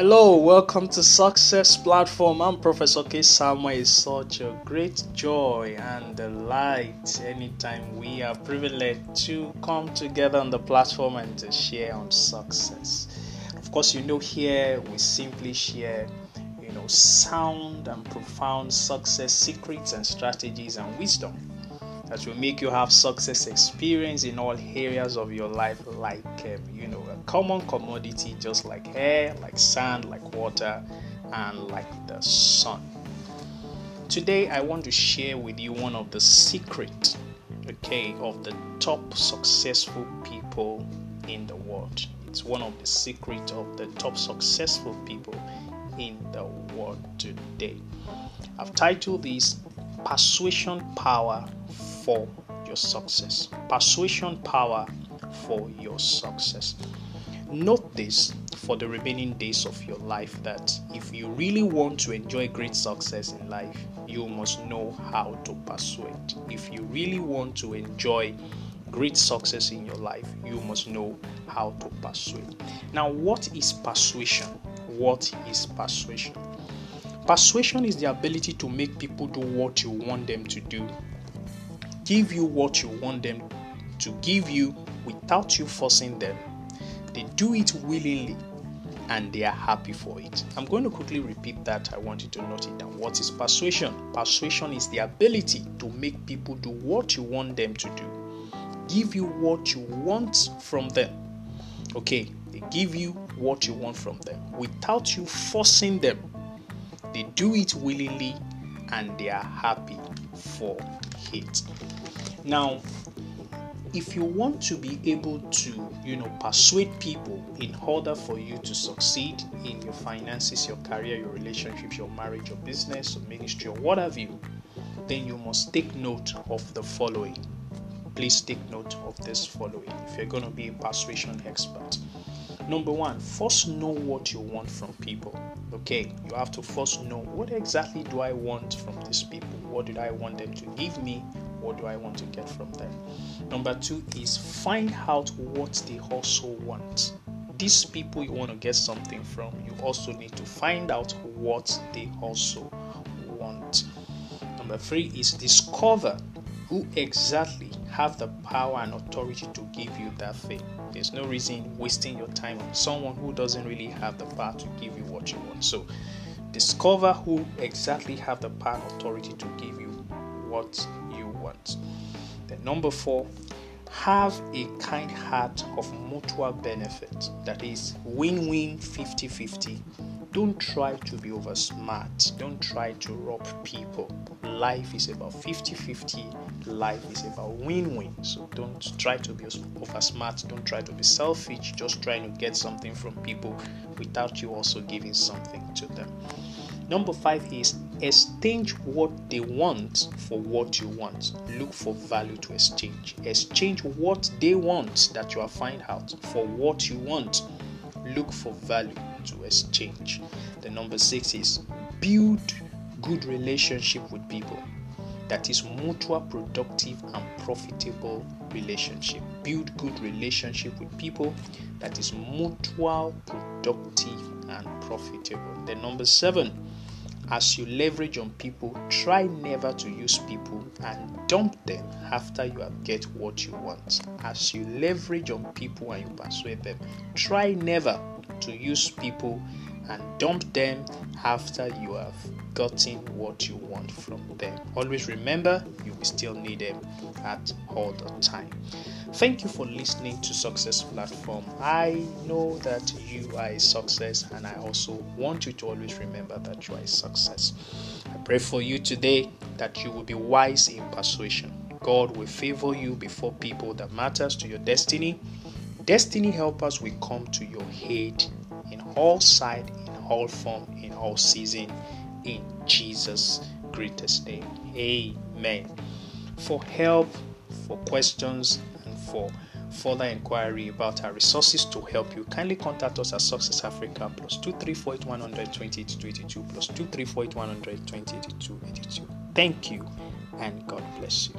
Hello, welcome to Success Platform. I'm Professor K. Samuel. It's such a great joy and delight anytime we are privileged to come together on the platform and to share on success. Of course, you know, here we simply share, you know, sound and profound success secrets and strategies and wisdom that will make you have success experience in all areas of your life like um, you know a common commodity just like air like sand like water and like the sun. Today i want to share with you one of the secret okay of the top successful people in the world. It's one of the secret of the top successful people in the world today. I've titled this persuasion power for your success. Persuasion power for your success. Note this for the remaining days of your life that if you really want to enjoy great success in life, you must know how to persuade. If you really want to enjoy great success in your life, you must know how to persuade. Now, what is persuasion? What is persuasion? Persuasion is the ability to make people do what you want them to do give you what you want them to give you without you forcing them. They do it willingly and they are happy for it. I'm going to quickly repeat that. I want you to note it down. What is persuasion? Persuasion is the ability to make people do what you want them to do, give you what you want from them. Okay, they give you what you want from them without you forcing them. They do it willingly and they are happy for Now, if you want to be able to, you know, persuade people in order for you to succeed in your finances, your career, your relationships, your marriage, your business, your ministry, or what have you, then you must take note of the following. Please take note of this following if you're going to be a persuasion expert. Number one, first know what you want from people. Okay, you have to first know what exactly do I want from these people? What did I want them to give me? What do I want to get from them? Number two is find out what they also want. These people you want to get something from, you also need to find out what they also want. Number three is discover who exactly have the power and authority to give you that thing. There's no reason wasting your time on someone who doesn't really have the power to give you what you want. So discover who exactly have the power and authority to give you what you want. Then number four, have a kind heart of mutual benefit. That is win-win 50-50 don't try to be over smart. Don't try to rob people. Life is about 50 50. Life is about win win. So don't try to be over smart. Don't try to be selfish. Just trying to get something from people without you also giving something to them. Number five is exchange what they want for what you want. Look for value to exchange. Exchange what they want that you are find out for what you want. Look for value to exchange. The number six is build good relationship with people. That is mutual, productive, and profitable relationship. Build good relationship with people. That is mutual, productive, and profitable. The number seven as you leverage on people, try never to use people and dump them after you have get what you want. As you leverage on people and you persuade them, try never to use people and dump them after you have gotten what you want from them. Always remember you will still need them at all the time. Thank you for listening to Success Platform. I know that you are a success, and I also want you to always remember that you are a success. I pray for you today that you will be wise in persuasion. God will favor you before people that matters to your destiny. Destiny helpers will come to your aid in all side, in all form, in all season, in Jesus' greatest name. Amen. For help, for questions, and for further inquiry about our resources to help you, kindly contact us at Success Africa plus 2348120 plus 2348120 Thank you and God bless you.